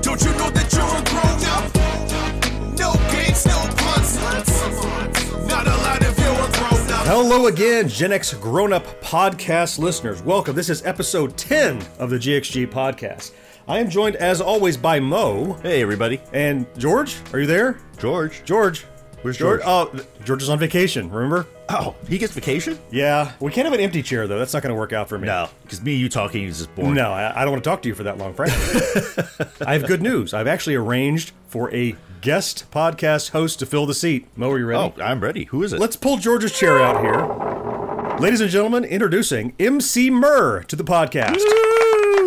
Don't you know that you're a grown up? No games, no punts. Not allowed if you're a grown up. Hello again, Gen X Grown Up Podcast listeners. Welcome. This is episode 10 of the GXG podcast. I am joined, as always, by Mo Hey, everybody. and George. Are you there? George. George. Where's George? Oh, th- George is on vacation, remember? Oh, he gets vacation? Yeah. We can't have an empty chair, though. That's not going to work out for me. No, because me and you talking is just boring. No, I, I don't want to talk to you for that long, frankly. I have good news. I've actually arranged for a guest podcast host to fill the seat. Mo, are you ready? Oh, I'm ready. Who is it? Let's pull George's chair out here. Ladies and gentlemen, introducing MC Murr to the podcast.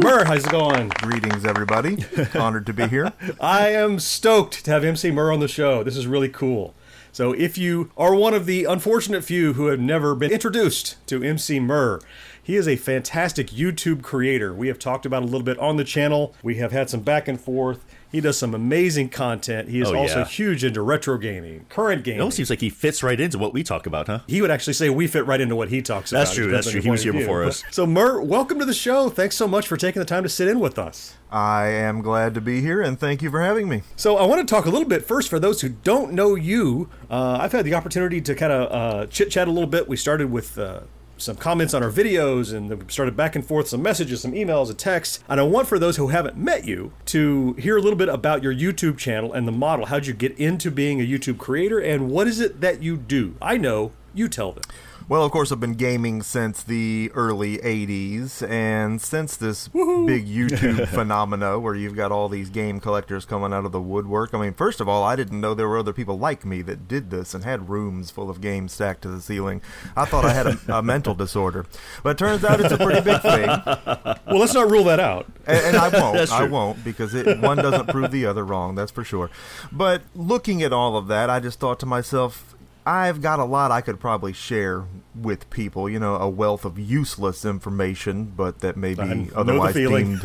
Murr, how's it going? Greetings, everybody. Honored to be here. I am stoked to have MC Murr on the show. This is really cool. So, if you are one of the unfortunate few who have never been introduced to MC Murr, he is a fantastic YouTube creator. We have talked about a little bit on the channel. We have had some back and forth. He does some amazing content. He is Oh, also yeah. huge into retro gaming, current gaming. It almost seems like he fits right into what we talk about, huh? he would actually say we fit right into what he talks about. That's true, that's true. He was here before us. So, Murr, welcome to the show. Thanks so much for taking the time to sit in with us. I am glad to be here, and thank you for having me. So, I want to talk a little bit first for those who don't know you. Uh, I've had the opportunity to kind of uh, chit chat a little bit. We started with. Uh, some comments on our videos and started back and forth some messages some emails and texts and i want for those who haven't met you to hear a little bit about your youtube channel and the model. How'd you get into being a youtube creator and what is it that you do? I know you tell them Well, of course, I've been gaming since the early 80s, and since this big YouTube phenomena where you've got all these game collectors coming out of the woodwork, I mean, first of all, I didn't know there were other people like me that did this and had rooms full of games stacked to the ceiling. I thought I had a, a mental disorder, but it turns out it's a pretty big thing. well let's not rule that out and, and I won't. I won't because it, one doesn't prove the other wrong. That's for sure. But looking at all of that, I just thought to myself, I've got a lot I could probably share with people. You know, a wealth of useless information, but that may be the otherwise deemed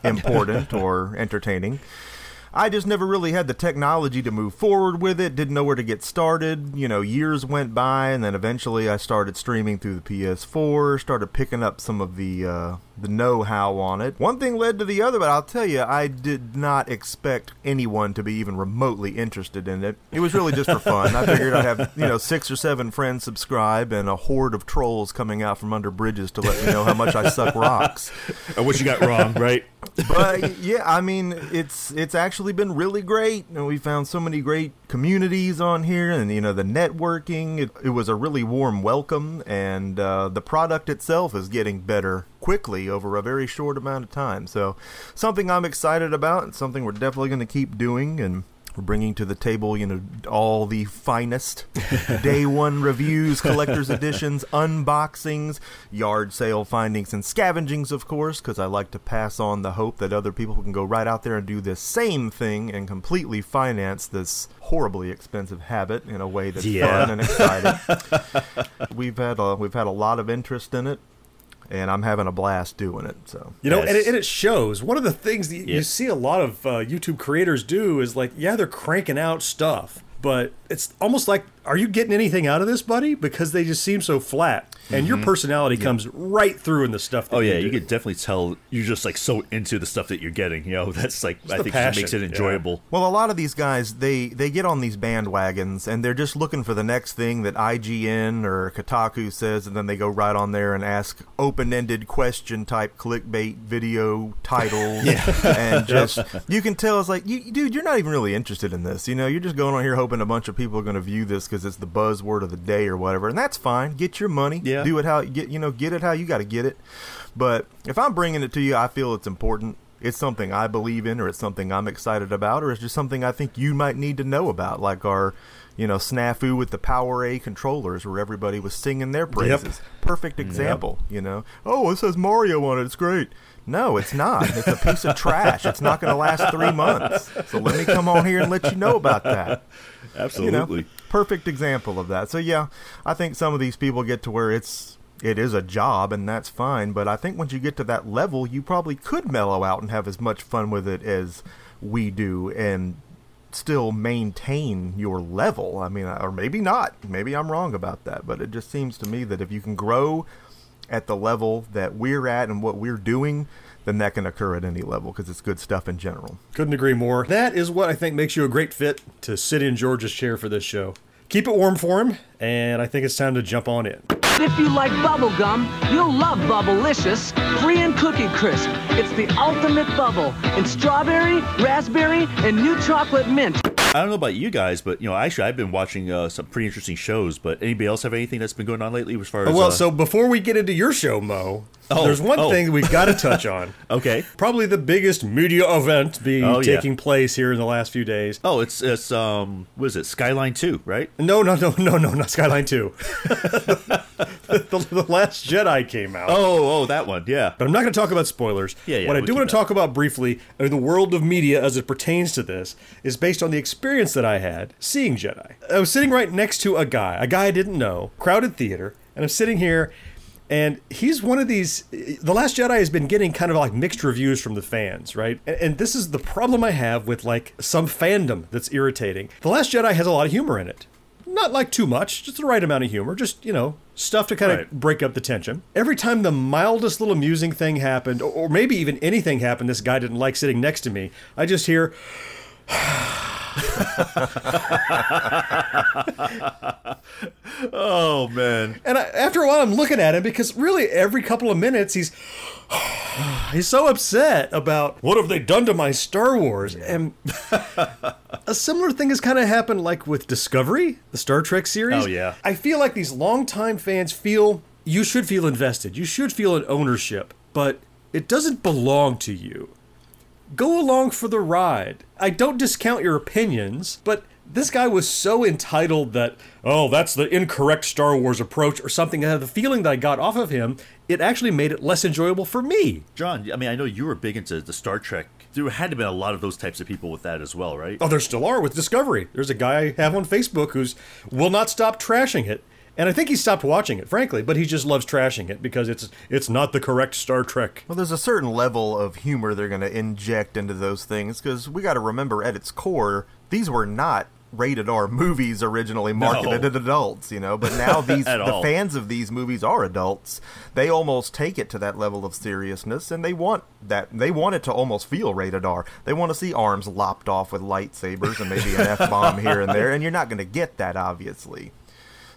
important or entertaining. I just never really had the technology to move forward with it, didn't know where to get started. You know, years went by, and then eventually I started streaming through the PS4, started picking up some of the uh, the know how on it. One thing led to the other, but I'll tell you, I did not expect anyone to be even remotely interested in it. It was really just for fun. I figured I'd have, you know, six or seven friends subscribe and a horde of trolls coming out from under bridges to let me know how much I suck rocks Or what you got wrong, right? but yeah, I mean, it's it's actually been really great. And we found so many great communities on here, and you know, the networking. It, it was a really warm welcome, and uh, the product itself is getting better quickly over a very short amount of time. So, something I'm excited about, and something we're definitely going to keep doing, and. We're bringing to the table, you know, all the finest day one reviews, collector's editions, unboxings, yard sale findings, and scavengings, of course, because I like to pass on the hope that other people can go right out there and do the same thing and completely finance this horribly expensive habit in a way that's Yeah. fun and exciting. we've had a, we've had a lot of interest in it, and I'm having a blast doing it. So You know, and, it, and it shows. One of the things that you see a lot of uh, YouTube creators do is like, yeah, they're cranking out stuff, but it's almost like, are you getting anything out of this, buddy? Because they just seem so flat, and your mm-hmm. personality comes right through in the stuff. That Oh yeah, you, you do. could definitely tell you're just like so into the stuff that you're getting. You know, that's like I think passion, just makes it yeah. enjoyable. Well, a lot of these guys they they get on these bandwagons and they're just looking for the next thing that IGN or Kotaku says, and then they go right on there and ask open-ended question type clickbait video titles, and just you can tell it's like, you, dude, you're not even really interested in this. You know, you're just going on here hoping a bunch of people are going to view this because it's the buzzword of the day or whatever, and that's fine. Get your money, Yeah. do it how get you know get it how you got to get it. But if I'm bringing it to you, I feel it's important it's something I believe in, or it's something I'm excited about, or it's just something I think you might need to know about, like our, you know, snafu with the Power A controllers, where everybody was singing their praises. Perfect example, you know. Oh, it says Mario on it. It's great. No, it's not. It's a piece of trash. It's not going to last three months. So let me come on here and let you know about that. You know, Absolutely. perfect example of that. So yeah, I think some of these people get to where it's it is a job and that's fine, but I think once you get to that level, you probably could mellow out and have as much fun with it as we do and still maintain your level. I mean, or maybe not. Maybe I'm wrong about that, but it just seems to me that if you can grow at the level that we're at and what we're doing, then that can occur at any level because it's good stuff in general. Couldn't agree more. That is what I think makes you a great fit to sit in George's chair for this show. Keep it warm for him, and I think it's time to jump on in. If you like bubble gum, you'll love Bubblicious Free and Cookie Crisp. It's the ultimate bubble in strawberry, raspberry, and new chocolate mint. I don't know about you guys, but you know, actually, I've been watching uh, some pretty interesting shows. But anybody else have anything that's been going on lately as far as? Well, uh, so before we get into your show, Mo, Oh, there's one oh. thing we've got to touch on. okay. Probably the biggest media event being Oh, yeah. taking place here in the last few days. Oh, it's it's um, what is it? Skyline Two, right? No, no, no, no, no, not Skyline 2. the, the Last Jedi came out. Oh, oh, that one, yeah. But I'm not going to talk about spoilers. Yeah, yeah, What I do want to talk about briefly, uh, the world of media as it pertains to this, is based on the experience that I had seeing Jedi. I was sitting right next to a guy, a guy I didn't know, crowded theater, and I'm sitting here, and he's one of these. The Last Jedi has been getting kind of like mixed reviews from the fans, right? And, and this is the problem I have with like some fandom that's irritating. The Last Jedi has a lot of humor in it not like too much, just the right amount of humor, just, you know, stuff to kind of break up the tension. Every time the mildest little amusing thing happened, or, or maybe even anything happened this guy didn't like sitting next to me, I just hear, Oh man. and I, after a while I'm looking at him because really every couple of minutes he's he's so upset about what have they done to my Star Wars and a similar thing has kind of happened like with Discovery, the Star Trek series. Oh, yeah. I feel like these longtime fans feel you should feel invested. You should feel an ownership, but it doesn't belong to you. Go along for the ride. I don't discount your opinions, but this guy was so entitled that, oh, that's the incorrect Star Wars approach or something. Uh, the feeling that I got off of him, it actually made it less enjoyable for me. John, I mean, I know you were big into the Star Trek. There had to be a lot of those types of people with that as well, right? Oh, there still are with Discovery. There's a guy I have on Facebook who's will not stop trashing it. And I think he stopped watching it, frankly, but he just loves trashing it because it's it's not the correct Star Trek. Well, there's a certain level of humor they're going to inject into those things because we got to remember at its core, these were not rated R movies originally marketed No. at adults, you know, but now these the all. fans of these movies are adults. They almost take it to that level of seriousness and they want that they want it to almost feel rated R. They want to see arms lopped off with lightsabers and maybe an F-bomb here and there and you're not going to get that obviously.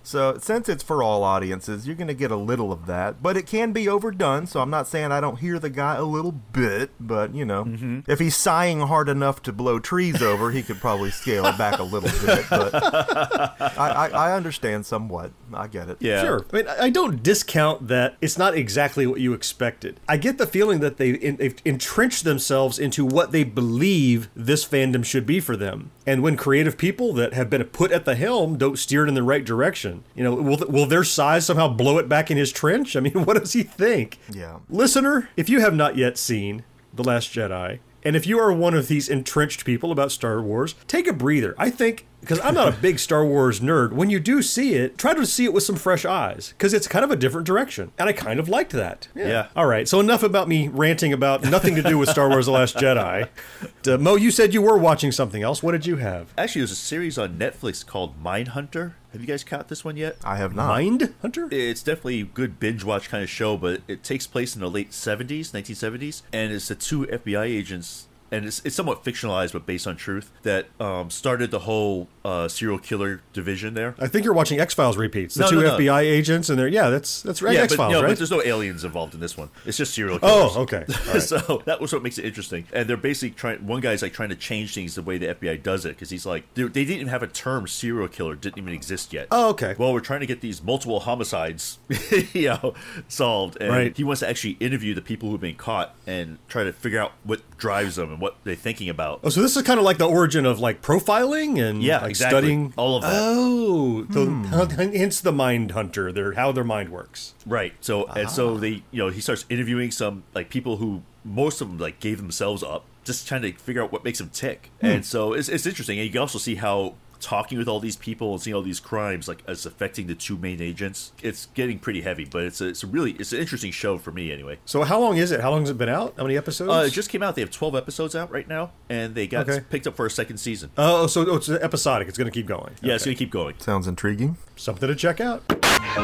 So, since it's for all audiences, you're going to get a little of that, but it can be overdone. So, I'm not saying I don't hear the guy a little bit, but you know, Mm-hmm. if he's sighing hard enough to blow trees over, he could probably scale it back a little bit. But I, I, I understand somewhat. I get it. Yeah. Sure. I mean, I don't discount that it's not exactly what you expected. I get the feeling that they in, they've entrenched themselves into what they believe this fandom should be for them. And when creative people that have been put at the helm don't steer it in the right direction, you know, will will their size somehow blow it back in his trench? I mean, what does he think? Yeah. Listener, if you have not yet seen The Last Jedi, and if you are one of these entrenched people about Star Wars, take a breather. I think, because I'm not a big Star Wars nerd, when you do see it, try to see it with some fresh eyes, because it's kind of a different direction. And I kind of liked that. Yeah. All right, so enough about me ranting about nothing to do with Star Wars The Last Jedi. Uh, Mo, you said you were watching something else. What did you have? Actually, there's a series on Netflix called Mindhunter. Have you guys caught this one yet? I have not. Mind Hunter? It's definitely a good binge watch kind of show, but it takes place in the late 70s, 1970s, and it's the two FBI agents, and it's, it's somewhat fictionalized but based on truth, that um, started the whole uh, serial killer division there. I think you're watching X Files repeats. The No, two no, no. FBI agents, and they're yeah, that's that's right. yeah, X Files, no, right? but there's no aliens involved in this one. It's just serial killers. Oh, okay. Right. so that was what makes it interesting. And they're basically trying. One guy's like trying to change things the way the FBI does it because he's like they, they didn't even have a term serial killer didn't even exist yet. Oh, okay. Well, we're trying to get these multiple homicides, you know, solved, and Right. he wants to actually interview the people who've been caught and try to figure out what drives them and what they're thinking about. Oh, so this is kind of like the origin of like profiling and Yeah, like exactly. studying All of that. Oh, so hence the mind hunter. Their how their mind works. Right. So and Ah. so they, you know, he starts interviewing some like people who most of them like gave themselves up, just trying to figure out what makes them tick. Hmm. And so it's, it's interesting, and you can also see how talking with all these people and seeing all these crimes like is affecting the two main agents. It's getting pretty heavy, but it's a, it's a really it's an interesting show for me anyway. So how long is it? How long has it been out? How many episodes? Uh, it just came out. They have twelve episodes out right now, and they got Okay. picked up for a second season. oh, so oh, it's episodic. It's going to keep going. Yeah, it's gonna keep going. Sounds intriguing. something to check out.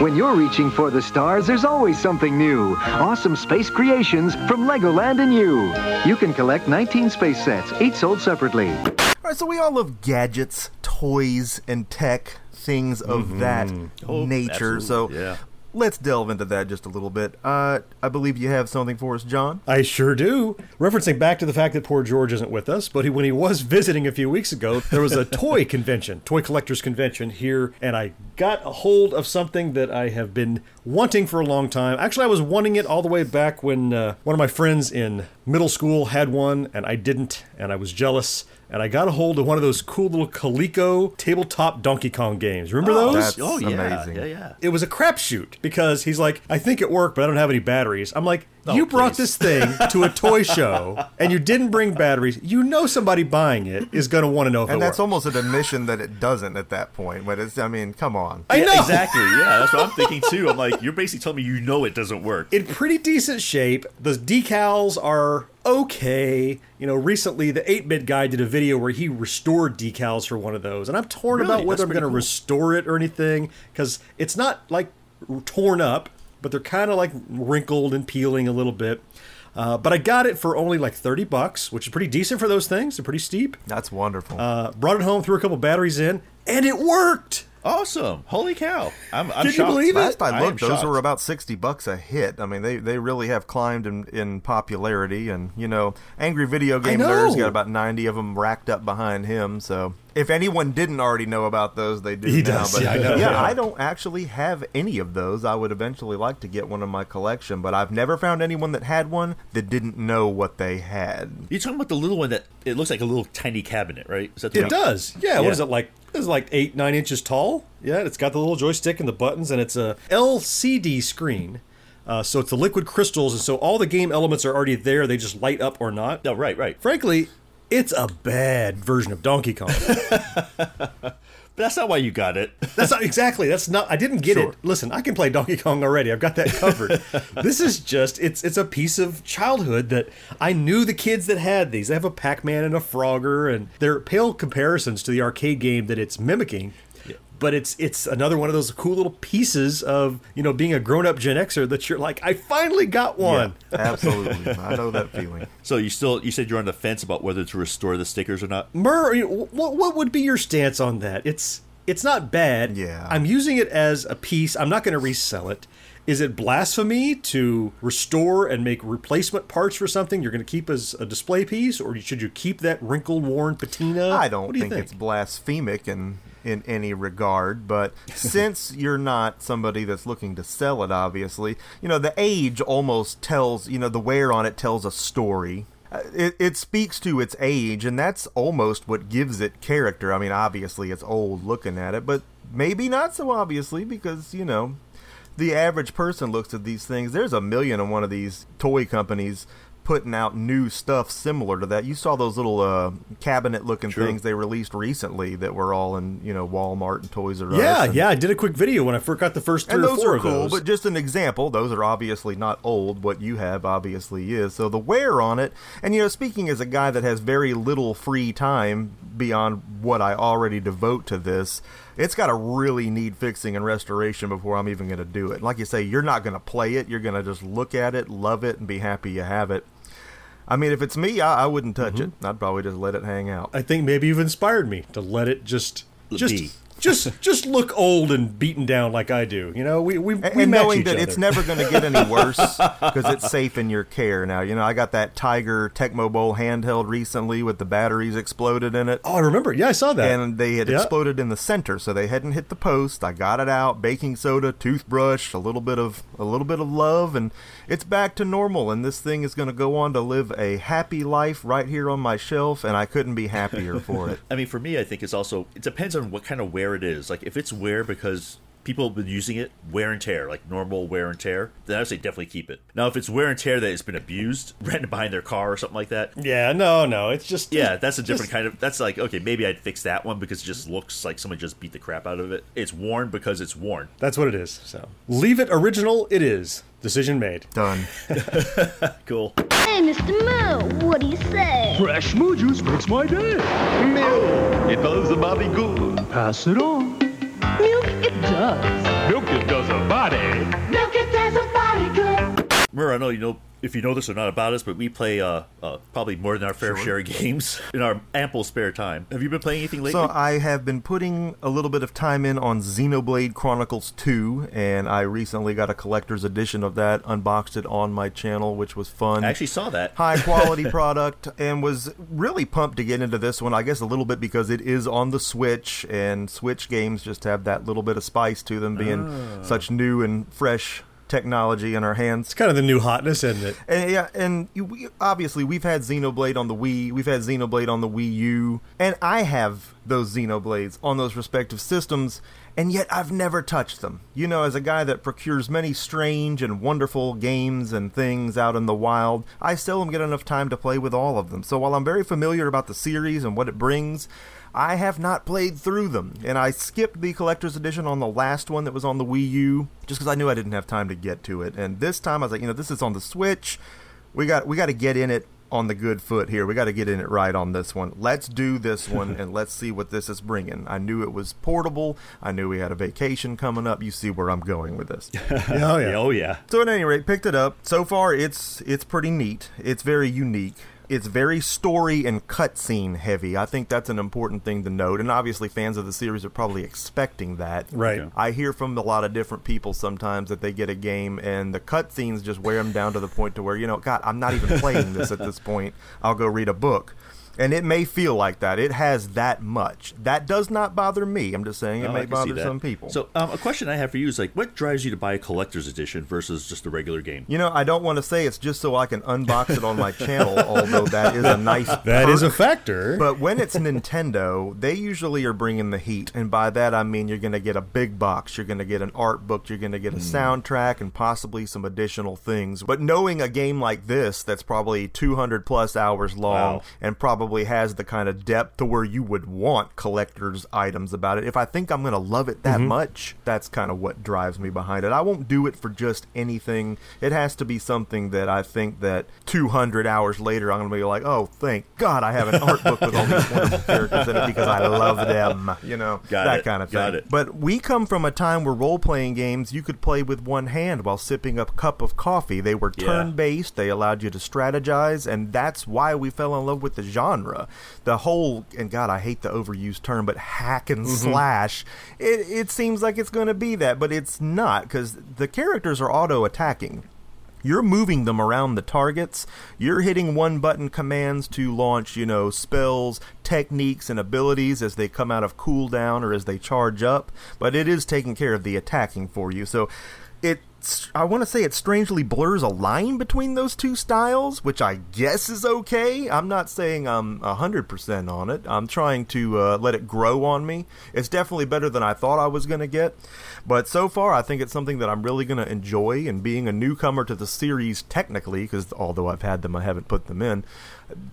When you're reaching for the stars, there's always something new. Awesome space creations from Legoland and you. You can collect 19 space sets, each sold separately. All right, so we all love gadgets, toys, and tech, things of that Oh, nature. So yeah. let's delve into that just a little bit. Uh, I believe you have something for us, John. I sure do. Referencing back to the fact that poor George isn't with us, but he, when he was visiting a few weeks ago, there was a toy convention, toy collectors convention here, and I got a hold of something that I have been wanting for a long time. Actually, I was wanting it all the way back when uh, one of my friends in middle school had one, and I didn't, and I was jealous. And I got a hold of one of those cool little Coleco tabletop Donkey Kong games. Remember oh, those? That's oh yeah, amazing. yeah, yeah. it was a crapshoot because he's like, I think it worked, but I don't have any batteries. I'm like, Oh, you brought please. this thing to a toy show and you didn't bring batteries. You know somebody buying it is going to want to know if And it that's works. almost an admission that it doesn't at that point. But it's, I mean, come on. I Yeah, know. exactly. Yeah, that's what I'm thinking too. I'm like, you're basically telling me you know it doesn't work. In pretty decent shape. The decals are okay. You know, recently the 8 bit guy did a video where he restored decals for one of those. And I'm torn Really? about whether That's I'm going to cool. restore it or anything because it's not like torn up, but they're kind of like wrinkled and peeling a little bit. Uh, but I got it for only like 30 bucks, which is pretty decent for those things. They're pretty steep. That's wonderful. Uh, brought it home, threw a couple batteries in, and it worked. Awesome! Holy cow! I'm, I'm Can you shocked. believe it? Last I am looked, those shocked. were about sixty bucks a hit. I mean, they, they really have climbed in, in popularity, and you know, Angry Video Game. Nerd's got about ninety of them racked up behind him. So, if anyone didn't already know about those, they do He now. does, But yeah, I know, yeah. I don't actually have any of those. I would eventually like to get one in my collection, but I've never found anyone that had one that didn't know what they had. You're talking about the little one that it looks like a little tiny cabinet, right? Is that the It one? does. Yeah, Yeah. What is it like? It's like eight, nine inches tall. Yeah, it's got the little joystick and the buttons, and it's a LCD screen. Uh, so it's the liquid crystals, and so all the game elements are already there. They just light up or not. No, right, right. Frankly, it's a bad version of Donkey Kong. But that's not why you got it. That's not exactly. That's not. I didn't get Sure. it. Listen, I can play Donkey Kong already. I've got that covered. this is just. It's it's a piece of childhood that I knew the kids that had these. They have a Pac-Man and a Frogger, and they're pale comparisons to the arcade game that it's mimicking. But it's it's another one of those cool little pieces of you know being a grown-up Gen Xer that you're like I finally got one. Absolutely, I know that feeling. So you still you said you're on the fence about whether to restore the stickers or not. Murr, you know, what what would be your stance on that? It's it's not bad. Yeah. I'm using it as a piece. I'm not going to resell it. Is it blasphemy to restore and make replacement parts for something you're going to keep as a display piece, or should you keep that wrinkled, worn patina? I don't do you think, it's blasphemic in in any regard, but since you're not somebody that's looking to sell it, obviously, you know the age almost tells you know the wear on it tells a story. Uh, It, it speaks to its age, and that's almost what gives it character. I mean, obviously, it's old looking at it, but maybe not so obviously because you know the average person looks at these things. There's a million of one of these toy companies putting out new stuff similar to that. You saw those little uh, cabinet looking True. things they released recently that were all in you know Walmart and Toys R Us. Yeah, and- yeah. I did a quick video when I first got the first three and or those four are of cool, those. but just an example. Those are obviously not old. What you have obviously is. So the wear on it, and you know, speaking as a guy that has very little free time beyond what I already devote to this, it's got to really need fixing and restoration before I'm even going to do it. Like you say, you're not going to play it. You're going to just look at it, love it, and be happy you have it. I mean, if it's me, I, I wouldn't touch Mm-hmm. it. I'd probably just let it hang out. I think maybe you've inspired me to let it just just Be. Just just look old and beaten down like I do. You know, we we, And, we and match knowing each that other. it's never going to get any worse because it's safe in your care now. You know, I got that Tiger Tecmo Bowl handheld recently with the batteries exploded in it. Oh, I remember. Yeah, I saw that. And they had Yeah. exploded in the center, so they hadn't hit the post. I got it out, baking soda, toothbrush, a little bit of a little bit of love, and it's back to normal. And this thing is going to go on to live a happy life right here on my shelf, and I couldn't be happier for it. I mean, for me, I think it's also it depends on what kind of wear it is. Like if it's wear because people have been using it, wear and tear, like normal wear and tear, then I would say definitely keep it. Now, if it's wear and tear that it's been abused, rented behind their car or something like that, Yeah, no, no. It's just yeah, that's a different just- kind of. That's like okay, maybe I'd fix that one because it just looks like someone just beat the crap out of it. It's worn because it's worn. That's what it is. So leave it original. It is decision made. Done. Cool. Hey, Mr. Moo, what do you say? Fresh moo juice makes my day. Moo. It does the body good. Pass it on. Milk, it does. Milk it does a body. Milk it does a body good. Murr, I know you know if you know this or not about us, but we play uh, uh, probably more than our fair share of games in our ample spare time. Have you been playing anything lately? So I have been putting a little bit of time in on Xenoblade Chronicles 2, and I recently got a collector's edition of that, unboxed it on my channel, which was fun. I actually saw that. high quality product and was really pumped to get into this one. I guess a little bit because it is on the Switch, and Switch games just have that little bit of spice to them, being such new and fresh technology in our hands. It's kind of the new hotness, isn't it? And yeah, and you, we, obviously we've had Xenoblade on the Wii, we've had Xenoblade on the Wii U, and I have those Xenoblades on those respective systems, and yet I've never touched them. You know, as a guy that procures many strange and wonderful games and things out in the wild, I seldom get enough time to play with all of them. So while I'm very familiar about the series and what it brings, I have not played through them, and I skipped the collector's edition on the last one that was on the Wii U just because I knew I didn't have time to get to it. And this time I was like, you know, this is on the Switch. We got we got to get in it on the good foot here. We got to get in it right on this one. Let's do this one and let's see what this is bringing. I knew it was portable. I knew we had a vacation coming up. You see where I'm going with this. Oh yeah. Oh yeah. So at any rate, picked it up. So far, it's it's pretty neat. It's very unique. It's very story and cutscene heavy. I think that's an important thing to note. And obviously, fans of the series are probably expecting that. Right. Okay. I hear from a lot of different people sometimes that they get a game and the cutscenes just wear them down to the point to where you know, God, I'm not even playing this at this point. I'll go read a book. And it may feel like that. It has that much. That does not bother me. I'm just saying it I may bother some people. So, um, a question I have for you is like, what drives you to buy a collector's edition versus just a regular game? You know, I don't want to say it's just so I can unbox it on my channel, although that is a nice. That is a factor. But when it's Nintendo, they usually are bringing the heat, and by that I mean you're going to get a big box, you're going to get an art book, you're going to get a soundtrack, and possibly some additional things. But knowing a game like this, that's probably 200 plus hours long, Wow. and probably has the kind of depth to where you would want collector's items about it. If I think I'm going to love it that mm-hmm. much, that's kind of what drives me behind it. I won't do it for just anything. It has to be something that I think that 200 hours later I'm going to be like, "Oh, thank God I have an art book with all these wonderful characters in it because I love them." You know, Got that it. kind of thing. Got it. But we come from a time where role-playing games you could play with one hand while sipping a cup of coffee. They were turn-based. They allowed you to strategize, and that's why we fell in love with the genre. The whole and God, I hate the overused term, but hack and mm-hmm. slash. It it seems like it's going to be that, but it's not because the characters are auto-attacking. You're moving them around the targets. You're hitting one button commands to launch, you know, spells, techniques, and abilities as they come out of cooldown or as they charge up. But it is taking care of the attacking for you. So I want to say it strangely blurs a line between those two styles, which I guess is okay. I'm not saying I'm 100% on it. I'm trying to uh, let it grow on me. It's definitely better than I thought I was going to get. But so far, I think it's something that I'm really going to enjoy. And being a newcomer to the series, technically, because although I've had them, I haven't put them in.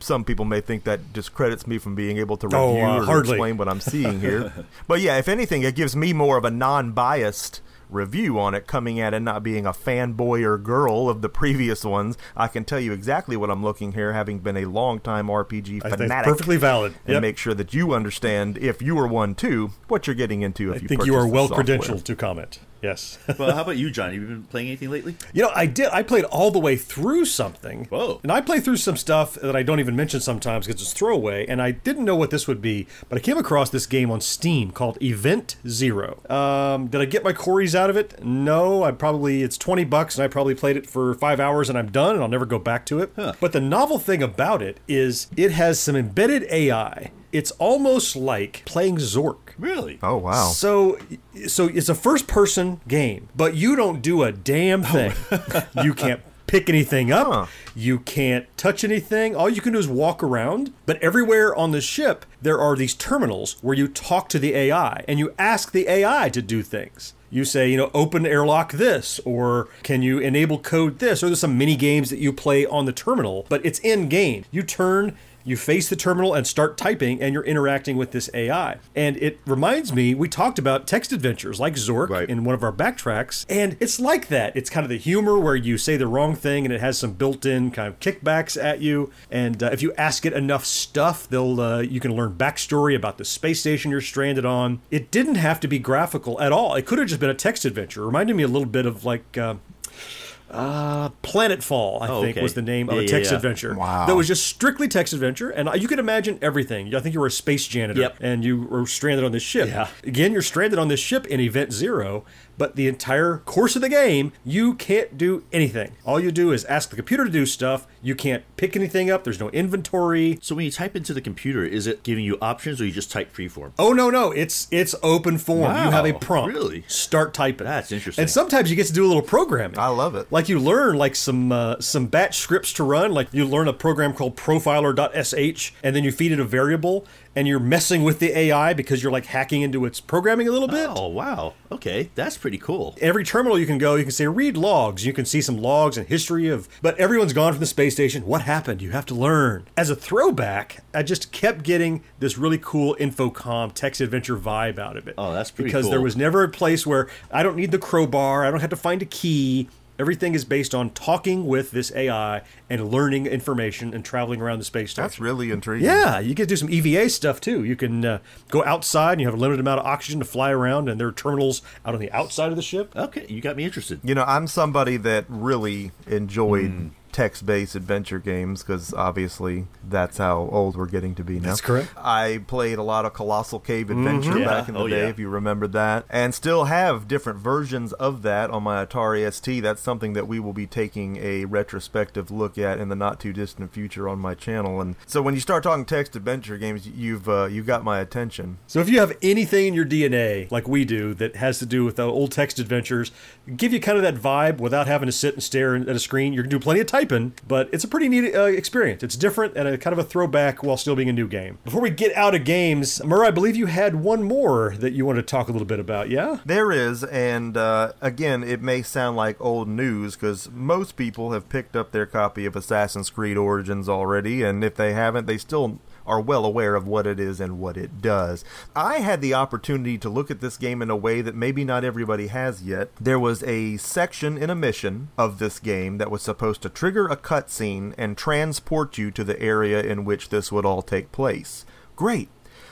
Some people may think that discredits me from being able to review Oh, uh, or hardly. explain what I'm seeing here. but yeah, if anything, it gives me more of a non biased review on it coming at it not being a fanboy or girl of the previous ones i can tell you exactly what i'm looking here having been a long time rpg I think fanatic perfectly valid. and make sure that you understand if you are one too what you're getting into if I you think you are well software. credentialed to comment. Yes. well, how about you, John? Have you been playing anything lately? You know, I did. I played all the way through something. Whoa. And I play through some stuff that I don't even mention sometimes because it's throwaway. And I didn't know what this would be, but I came across this game on Steam called Event Zero. Um, did I get my Corys out of it? No. I probably it's twenty bucks, and I probably played it for five hours, and I'm done, and I'll never go back to it. But the novel thing about it is it has some embedded AI. It's almost like playing Zork. Really? oh wow So, so it's a first-person game, but you don't do a damn thing. you can't pick anything up. Huh. You can't touch anything. All you can do is walk around. But everywhere on the ship, there are these terminals where you talk to the AI and you ask the AI to do things. You say, you know, open airlock this, or can you enable code this, or there's some mini games that you play on the terminal, but it's in game. You turn you face the terminal and start typing, and you're interacting with this AI. And it reminds me, we talked about text adventures like Zork Right. in one of our backtracks, and it's like that. It's kind of the humor where you say the wrong thing and it has some built-in kind of kickbacks at you. And uh, if you ask it enough stuff, they'll uh, you can learn backstory about the space station you're stranded on. It didn't have to be graphical at all. It could have just been a text adventure. It reminded me a little bit of like. Uh, uh, Planetfall, I Oh, think, okay. was the name of Yeah, a yeah, text yeah. adventure. Wow. That was just strictly text adventure, and you could imagine everything. I think you were a space janitor, Yep. and you were stranded on this ship. Yeah. Again, you're stranded on this ship in Event Zero, but the entire course of the game, you can't do anything. All you do is ask the computer to do stuff. You can't pick anything up. There's no inventory. So when you type into the computer, is it giving you options or you just type freeform? Oh no, no, it's it's open form. you have a prompt. really? Start typing. That's interesting. And sometimes you get to do a little programming. I love it. Like you learn like some uh, some batch scripts to run. Like you learn a program called profiler.sh, and then you feed it a variable, and you're messing with the AI because you're like hacking into its programming a little bit. Oh wow, okay, that's pretty cool. Every terminal you can go, you can say read logs. You can see some logs and history of. But everyone's gone from the space station. What happened? You have to learn. As a throwback, I just kept getting this really cool infocom text adventure vibe out of it. Oh, that's pretty because cool. there was never a place where I don't need the crowbar. I don't have to find a key. Everything is based on talking with this AI and learning information and traveling around the space station. That's really intriguing. Yeah, you get to do some EVA stuff too. You can uh, go outside and you have a limited amount of oxygen to fly around, and there are terminals out on the outside of the ship. Okay, you got me interested. You know, I'm somebody that really enjoyed Hmm. Text-based adventure games because obviously that's how old we're getting to be now. That's correct. I played a lot of Colossal Cave Adventure Mm-hmm. Yeah. back in the Oh, day, yeah. if you remember that, and still have different versions of that on my Atari ST. That's something that we will be taking a retrospective look at in the not too distant future on my channel. And so when you start talking text adventure games, you've uh, you've got my attention. So if you have anything in your DNA, like we do, that has to do with the old text adventures, give you kind of that vibe without having to sit and stare at a screen. You're gonna do plenty of typing, but it's a pretty neat uh, experience. It's different and a kind of a throwback while still being a new game. Before we get out of games, Murray, I believe you had one more that you wanted to talk a little bit about. Yeah. There is, and uh, again, it may sound like old news because most people have picked up their copy of Assassin's Creed Origins already, and if they haven't, they still are well aware of what it is and what it does. I had the opportunity to look at this game in a way that maybe not everybody has yet. There was a section in a mission of this game that was supposed to trigger a cutscene and transport you to the area in which this would all take place. Great.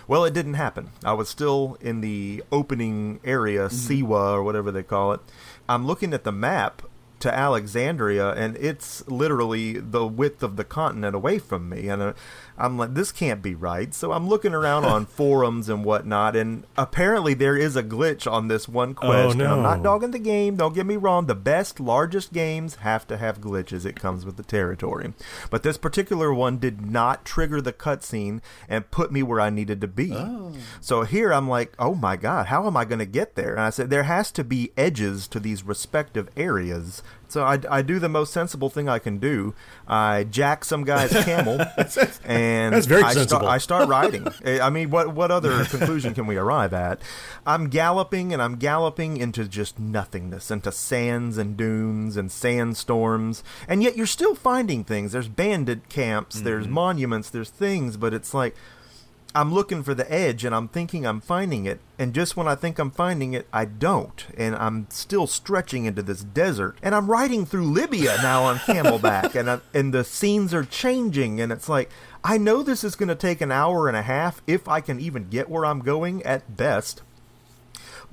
Well, it didn't happen. I was still in the opening area, mm-hmm. Siwa or whatever they call it. I'm looking at the map to Alexandria, and it's literally the width of the continent away from me. And uh, I'm like, this can't be right. So I'm looking around on forums and whatnot, and apparently there is a glitch on this one quest. Oh And I'm not dogging the game. Don't get me wrong. The best, largest games have to have glitches. It comes with the territory. But this particular one did not trigger the cutscene and put me where I needed to be. Oh. So here I'm like, oh my god, how am I going to get there? And I said, there has to be edges to these respective areas. So I, I do the most sensible thing I can do. I jack some guy's camel, and that's very I sta- sensible. I start riding. Eh, I mean, what what other conclusion can we arrive at? I'm galloping and I'm galloping into just nothingness, into sands and dunes and sandstorms, and yet you're still finding things. There's bandit camps, there's monuments, there's things, but it's like I'm looking for the edge and I'm thinking I'm finding it. And just when I think I'm finding it, I don't. And I'm still stretching into this desert. And I'm riding through Libya now on camelback. and, I, and the scenes are changing. And it's like, I know this is going to take an hour and a half if I can even get where I'm going at best.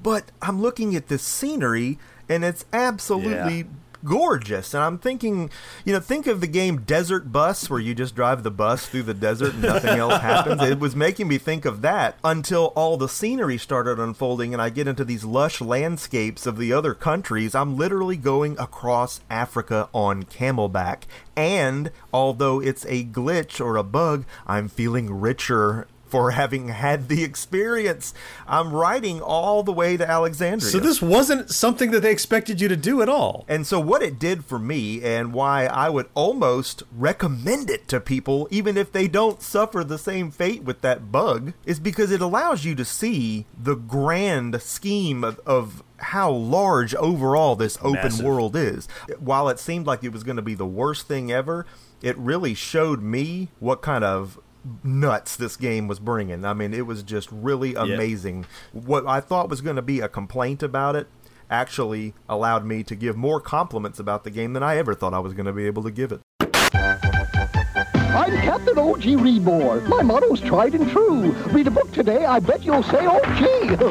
But I'm looking at this scenery and it's absolutely Yeah. Gorgeous. And I'm thinking, you know, think of the game Desert Bus, where you just drive the bus through the desert and nothing else happens. It was making me think of that until all the scenery started unfolding and I get into these lush landscapes of the other countries. I'm literally going across Africa on camelback. And although it's a glitch or a bug, I'm feeling richer. For having had the experience, I'm riding all the way to Alexandria. So this wasn't something that they expected you to do at all. And so, what it did for me, and why I would almost recommend it to people, even if they don't suffer the same fate with that bug, is because it allows you to see the grand scheme of, of how large overall this open Massive. world is. While it seemed like it was going to be the worst thing ever, it really showed me what kind of nuts this game was bringing. I mean, it was just really amazing. What I thought was going to be a complaint about it actually allowed me to give more compliments about the game than I ever thought I was going to be able to give it. I'm Captain OG Readmore. My motto's tried and true. Read a book today, I bet you'll say OG.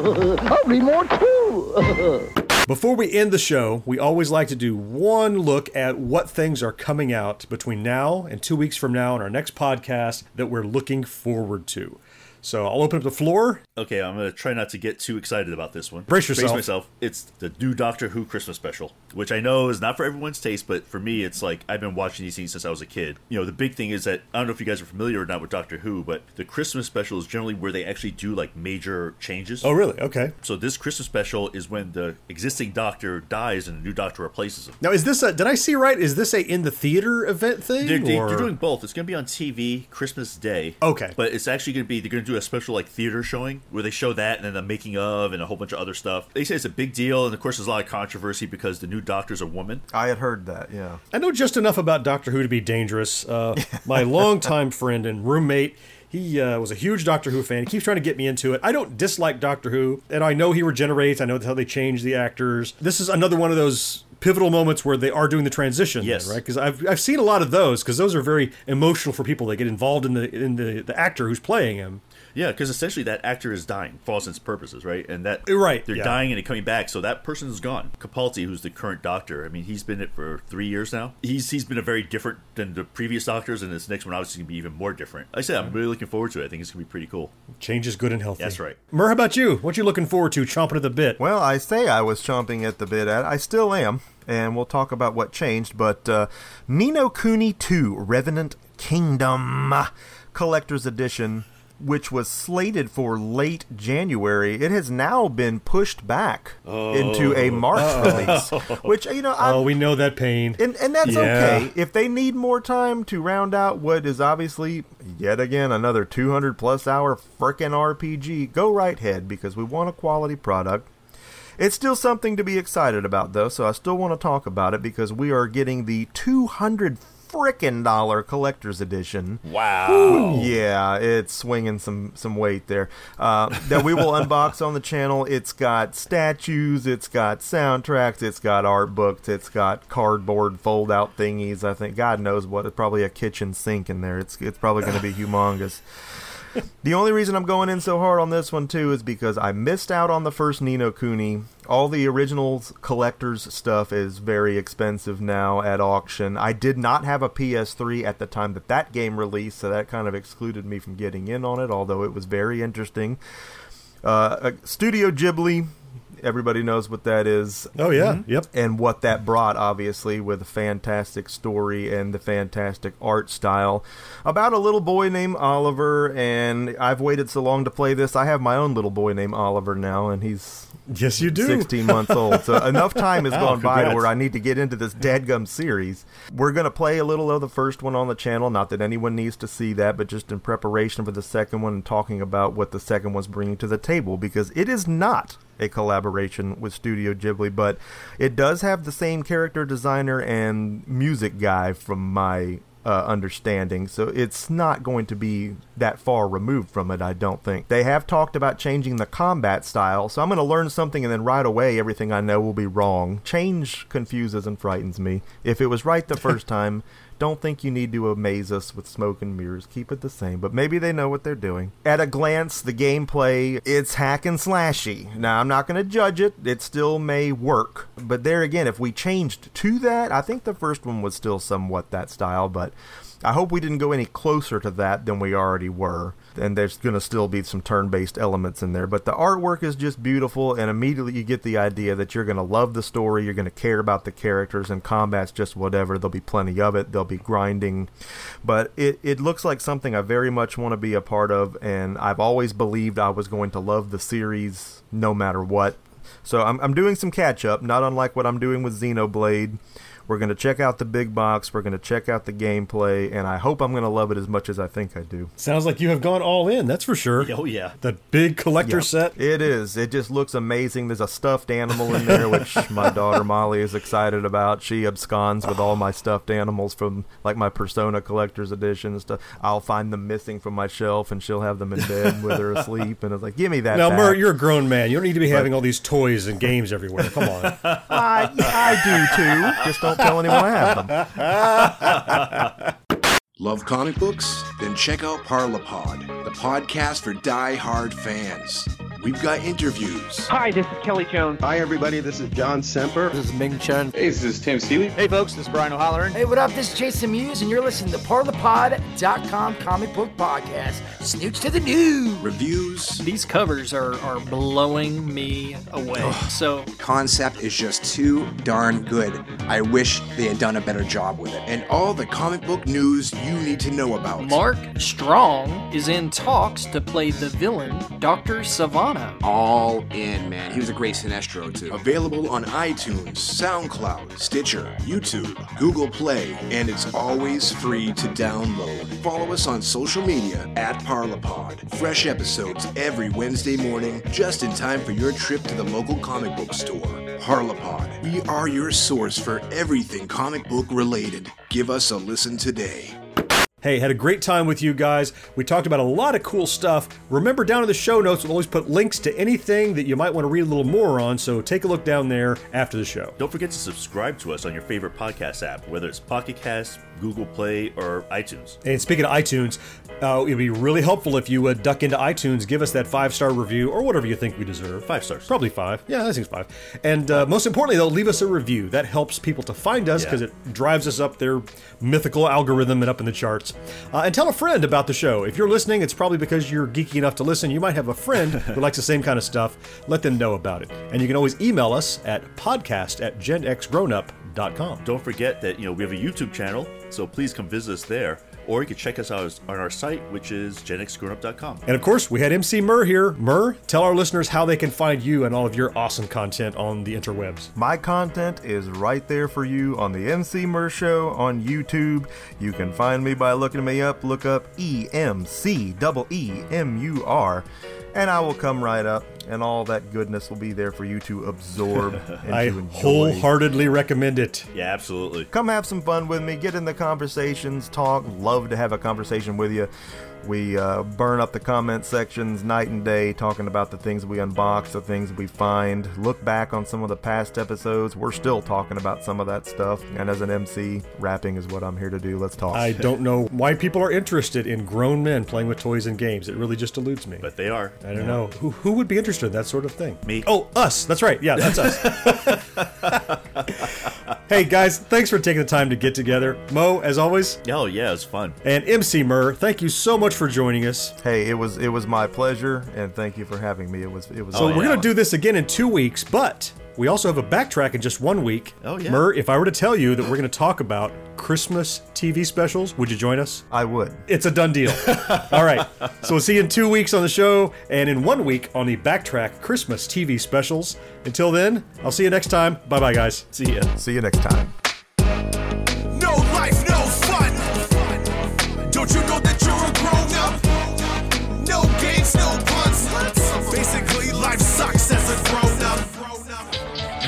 I'll read more too. Before we end the show, we always like to do one look at what things are coming out between now and two weeks from now in our next podcast that we're looking forward to. So I'll open up the floor. Okay, I'm gonna try not to get too excited about this one. Brace yourself. myself. It's the new Doctor Who Christmas special, which I know is not for everyone's taste, but for me, it's like I've been watching these things since I was a kid. You know, the big thing is that I don't know if you guys are familiar or not with Doctor Who, but the Christmas special is generally where they actually do like major changes. Oh, really? Okay. So this Christmas special is when the existing Doctor dies and a new Doctor replaces him. Now, is this a? Did I see right? Is this a in the theater event thing? They're, they- or- they're doing both. It's going to be on TV Christmas Day. Okay. But it's actually going to be, they're going to do a special like theater showing where they show that and then the making of and a whole bunch of other stuff. They say it's a big deal. And of course, there's a lot of controversy because the new Doctor's a woman. I had heard that, yeah. I know just enough about Doctor Who to be dangerous. Uh, my longtime friend and roommate, he uh, was a huge Doctor Who fan. He keeps trying to get me into it. I don't dislike Doctor Who, and I know he regenerates. I know how they change the actors. This is another one of those pivotal moments where they are doing the transition, Yes. right? Because I've, I've seen a lot of those because those are very emotional for people. They get involved in the in the, the actor who's playing him. Yeah, because essentially that actor is dying for all intents and purposes, right? And that Right, they're yeah. dying and they're coming back, so that person is gone. Capaldi, who's the current Doctor, I mean, he's been it for three years now. He's he's been a very different than the previous Doctors, and this next one obviously going to be even more different. Like I said, I'm really looking forward to it. I think it's going to be pretty cool. Change is good and healthy. That's right. Murr, how about you? What you looking forward to? Chomping at the bit. Well, I say I was chomping at the bit at. I still am, and we'll talk about what changed. But uh, Ni no Kuni 2 Revenant Kingdom Collector's Edition, which was slated for late January, it has now been pushed back into a oh. March release. Which, you know, I'm, oh, we know that pain. and, and that's Yeah. okay. If they need more time to round out what is obviously, yet again, another 200 plus hour frickin' RPG, go right ahead because we want a quality product. It's still something to be excited about, though, so I still want to talk about it because we are getting the 200 frickin' dollar collector's edition. Wow. Yeah, it's swinging some some weight there. Uh, that we will unbox on the channel. It's got statues, it's got soundtracks, it's got art books, it's got cardboard fold out thingies. I think God knows what. It's probably a kitchen sink in there. It's it's probably going to be humongous. The only reason I'm going in so hard on this one too is because I missed out on the first Ni no Kuni. All the originals collectors stuff is very expensive now at auction. I did not have a PS3 at the time that that game released, so that kind of excluded me from getting in on it. Although it was very interesting. Uh, uh, Studio Ghibli, everybody knows what that is Oh yeah. Mm-hmm. Yep. and what that brought, obviously, with a fantastic story and the fantastic art style about a little boy named Oliver. And I've waited so long to play this. I have my own little boy named Oliver now, and he's Yes, you do. 16 months old. So enough time has gone by to where I need to get into this dadgum series. We're going to play a little of the first one on the channel. Not that anyone needs to see that, but just in preparation for the second one and talking about what the second one's bringing to the table because it is not a collaboration with Studio Ghibli, but it does have the same character designer and music guy from my uh, understanding, so it's not going to be that far removed from it, I don't think. They have talked about changing the combat style, so I'm going to learn something and then right away everything I know will be wrong. Change confuses and frightens me. If it was right the first time, don't think you need to amaze us with smoke and mirrors. Keep it the same, but maybe they know what they're doing. At a glance, the gameplay, it's hack and slashy. Now, I'm not going to judge it. It still may work. But there again, if we changed to that, I think the first one was still somewhat that style, but I hope we didn't go any closer to that than we already were. And there's going to still be some turn based elements in there. But the artwork is just beautiful, and immediately you get the idea that you're going to love the story, you're going to care about the characters, and combat's just whatever. There'll be plenty of it, there'll be grinding. But it, it looks like something I very much want to be a part of, and I've always believed I was going to love the series no matter what. So I'm, I'm doing some catch up, not unlike what I'm doing with Xenoblade, We're going to check out the big box. We're going to check out the gameplay, and I hope I'm going to love it as much as I think I do. Sounds like you have gone all in. That's for sure. Oh yeah. The big collector set. It is. It just looks amazing. There's a stuffed animal in there, which my daughter Molly is excited about. She absconds with all my stuffed animals from like my Persona collector's edition and stuff. I'll find them missing from my shelf, and she'll have them in bed with her asleep. And it's like, give me that. Now, back. Murr, you're a grown man. You don't need to be having all these toys and games everywhere. Come on. I, I do too. Just don't tell anyone I have them. Love comic books? Then check out Parlapod, the podcast for die-hard fans. We've got interviews, Hi, this is Kelly Jones. Hi, everybody. This is John Semper. This is Ming Chen. Hey, this is Tim Seeley. Hey, folks, this is Brian O'Halloran. Hey, what up? This is Jason Mewes, and you're listening to ParlaPod.com comic book podcast. Snooch to the news. reviews. These covers are, are blowing me away. So, Concept is just too darn good. I wish they had done a better job with it. And all the comic book news you need to know about. Mark Strong is in talks to play the villain, Dr. Sivana. All in, man. He was a great Sinestro, too. Available on iTunes, SoundCloud, Stitcher, YouTube, Google Play, and it's always free to download. Follow us on social media at Parlapod. Fresh episodes every Wednesday morning, just in time for your trip to the local comic book store. Parlapod. We are your source for everything comic book related. Give us a listen today. Hey, had a great time with you guys. We talked about a lot of cool stuff. Remember, down in the show notes, we'll always put links to anything that you might want to read a little more on, so take a look down there after the show. Don't forget to subscribe to us on your favorite podcast app, whether it's Pocket Cast, Google Play, or iTunes. And speaking of iTunes, uh, it'd be really helpful if you would duck into iTunes, give us that five star review or whatever you think we deserve. Five stars. Probably five. Yeah, I think it's five. And uh, most importantly, though, leave us a review. That helps people to find us Yeah. because it drives us up their mythical algorithm and up in the charts. Uh, and tell a friend about the show. If you're listening, it's probably because you're geeky enough to listen. You might have a friend who likes the same kind of stuff. Let them know about it. And you can always email us at podcast at genxgrownup.com. Don't forget that you know we have a YouTube channel, so please come visit us there. Or you can check us out on our site, which is genxgrownup.com. And of course, we had MC Murr here. Murr, tell our listeners how they can find you and all of your awesome content on the interwebs. My content is right there for you on the MC Murr Show on YouTube. You can find me by looking me up. Look up E M C E E M U R, and I will come right up, and all that goodness will be there for you to absorb and I to enjoy. wholeheartedly recommend it. Yeah, absolutely. Come have some fun with me. Get in the conversations. Talk. Love to have a conversation with you. We uh, burn up the comment sections night and day, talking about the things we unbox, the things we find. Look back on some of the past episodes. We're still talking about some of that stuff. And as an MC, rapping is what I'm here to do. Let's talk. I don't know why people are interested in grown men playing with toys and games. It really just eludes me. But they are. I don't know. Who, who would be interested in that sort of thing? Me. Oh, us. That's right. Yeah, that's us. hey, guys, thanks for taking the time to get together. Mo, as always, Oh yeah, it was fun. and MC Murr, thank you so much for joining us. hey, it was it was my pleasure, and thank you for having me. It was it was. So Oh, we're yeah. going to do this again in two weeks, but we also have a backtrack in just one week. Oh, yeah. Murr, if I were to tell you that we're going to talk about Christmas TV specials, would you join us? I would. It's a done deal. All right. So we'll see you in two weeks on the show and in one week on the Backtrack Christmas TV specials. Until then, I'll see you next time. Bye bye, guys. See ya. See you next time.